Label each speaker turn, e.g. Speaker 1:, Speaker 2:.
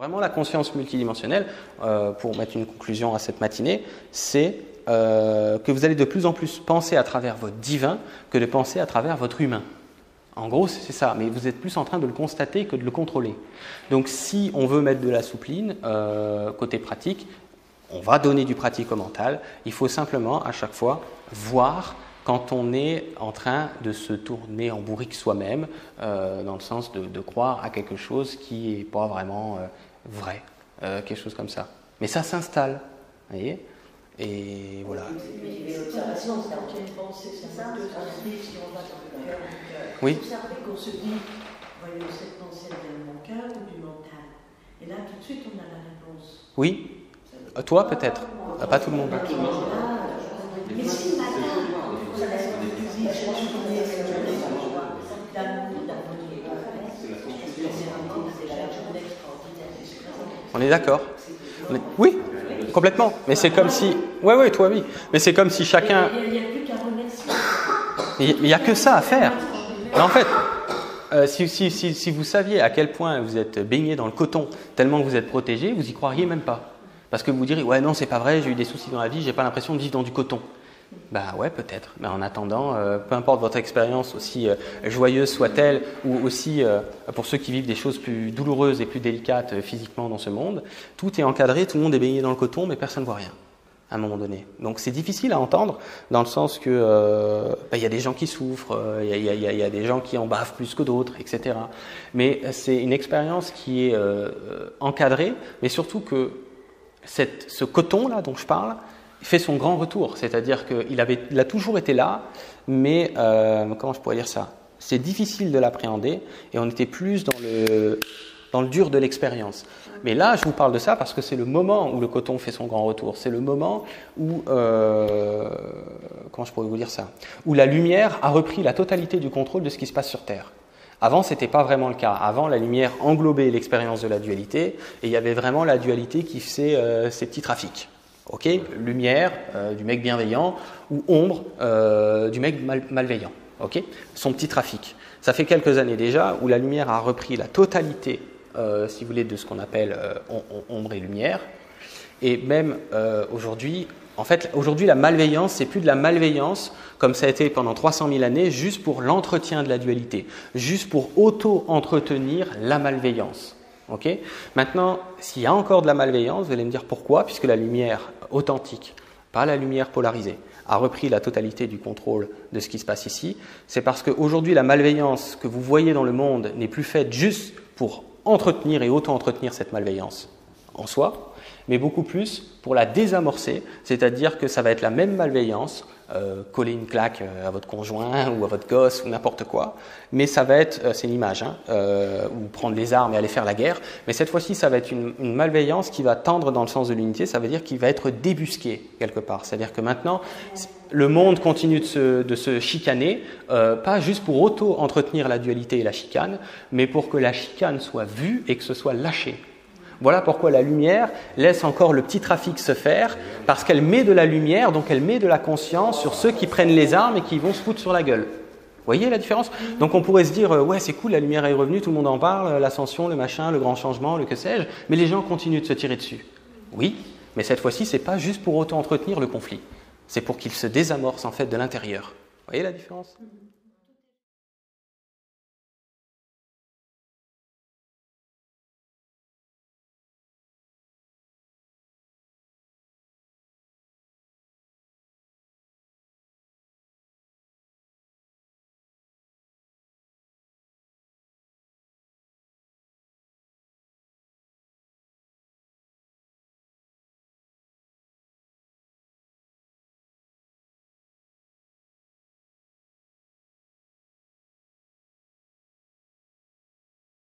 Speaker 1: Vraiment, la conscience multidimensionnelle, euh, pour mettre une conclusion à cette matinée, c'est euh, que vous allez de plus en plus penser à travers votre divin que de penser à travers votre humain. En gros, c'est ça, mais vous êtes plus en train de le constater que de le contrôler. Donc si on veut mettre de la soupline, euh, côté pratique, on va donner du pratique au mental, il faut simplement à chaque fois voir quand on est en train de se tourner en bourrique soi-même, dans le sens de, croire à quelque chose qui n'est pas vraiment vrai, euh, quelque chose comme ça. Mais ça s'installe, vous voyez Et voilà. Oui. qu'on se dit, voyons, cette pensée vient de mon cœur ou du mental? Et là, tout de suite, on a la réponse. Oui. Toi, peut-être. Pas tout le monde. On est d'accord Oui, complètement. Mais c'est comme si. Oui, oui, toi, oui. Mais c'est comme si chacun. Il n'y a que ça à faire. en fait, euh, si, si, si, si, vous saviez à quel point vous êtes baigné dans le coton, tellement que vous êtes protégé, vous y croiriez même pas. Parce que vous direz, ouais, non, c'est pas vrai, j'ai eu des soucis dans la vie, j'ai pas l'impression de vivre dans du coton. Bah ouais, peut-être. Mais en attendant, euh, peu importe votre expérience, aussi euh, joyeuse soit-elle, ou aussi euh, pour ceux qui vivent des choses plus douloureuses et plus délicates physiquement dans ce monde, tout est encadré, tout le monde est baigné dans le coton, mais personne ne voit rien à un moment donné. Donc c'est difficile à entendre dans le sens que bah, il y a des gens qui souffrent, il y, a des gens qui en bavent plus que d'autres, etc. Mais c'est une expérience qui est encadrée, mais surtout que ce coton là dont je parle, fait son grand retour, c'est-à-dire qu'il il a toujours été là, mais euh, comment je pourrais dire ça? C'est difficile de l'appréhender et on était plus dans le, dans le dur de l'expérience. Mais là, je vous parle de ça parce que c'est le moment où le coton fait son grand retour. C'est le moment où, euh, comment je pourrais vous dire ça? Où la lumière a repris la totalité du contrôle de ce qui se passe sur Terre. Avant, ce n'était pas vraiment le cas. Avant, la lumière englobait l'expérience de la dualité et il y avait vraiment la dualité qui faisait euh, ces petits trafics. Ok, lumière euh, du mec bienveillant ou ombre euh, du mec malveillant. Ok, son petit trafic. Ça fait quelques années déjà où la lumière a repris la totalité, euh, si vous voulez, de ce qu'on appelle ombre et lumière. Et même aujourd'hui, en fait, aujourd'hui, la malveillance, c'est plus de la malveillance comme ça a été pendant 300 000 années, juste pour l'entretien de la dualité, juste pour auto-entretenir la malveillance. Maintenant, s'il y a encore de la malveillance, vous allez me dire pourquoi, puisque la lumière authentique, pas la lumière polarisée, a repris la totalité du contrôle de ce qui se passe ici. C'est parce qu'aujourd'hui, la malveillance que vous voyez dans le monde n'est plus faite juste pour entretenir et auto-entretenir cette malveillance en soi, mais beaucoup plus pour la désamorcer, c'est-à-dire que ça va être la même malveillance, euh, coller une claque euh, à votre conjoint ou à votre gosse ou n'importe quoi, mais ça va être, euh, c'est une image, hein, ou prendre les armes et aller faire la guerre, mais cette fois-ci ça va être une, malveillance qui va tendre dans le sens de l'unité, ça veut dire qu'il va être débusqué quelque part, c'est-à-dire que maintenant le monde continue de se, de se chicaner, pas juste pour auto-entretenir la dualité et la chicane, mais pour que la chicane soit vue et que ce soit lâché. Voilà pourquoi la lumière laisse encore le petit trafic se faire, parce qu'elle met de la lumière, donc elle met de la conscience sur ceux qui prennent les armes et qui vont se foutre sur la gueule. Vous voyez la différence? Donc on pourrait se dire, euh, ouais c'est cool, la lumière est revenue, tout le monde en parle, euh, l'ascension, le machin, le grand changement, le que sais-je, mais les gens continuent de se tirer dessus. Oui, mais cette fois-ci, c'est pas juste pour auto-entretenir le conflit, c'est pour qu'il se désamorce en fait de l'intérieur. Vous voyez la différence?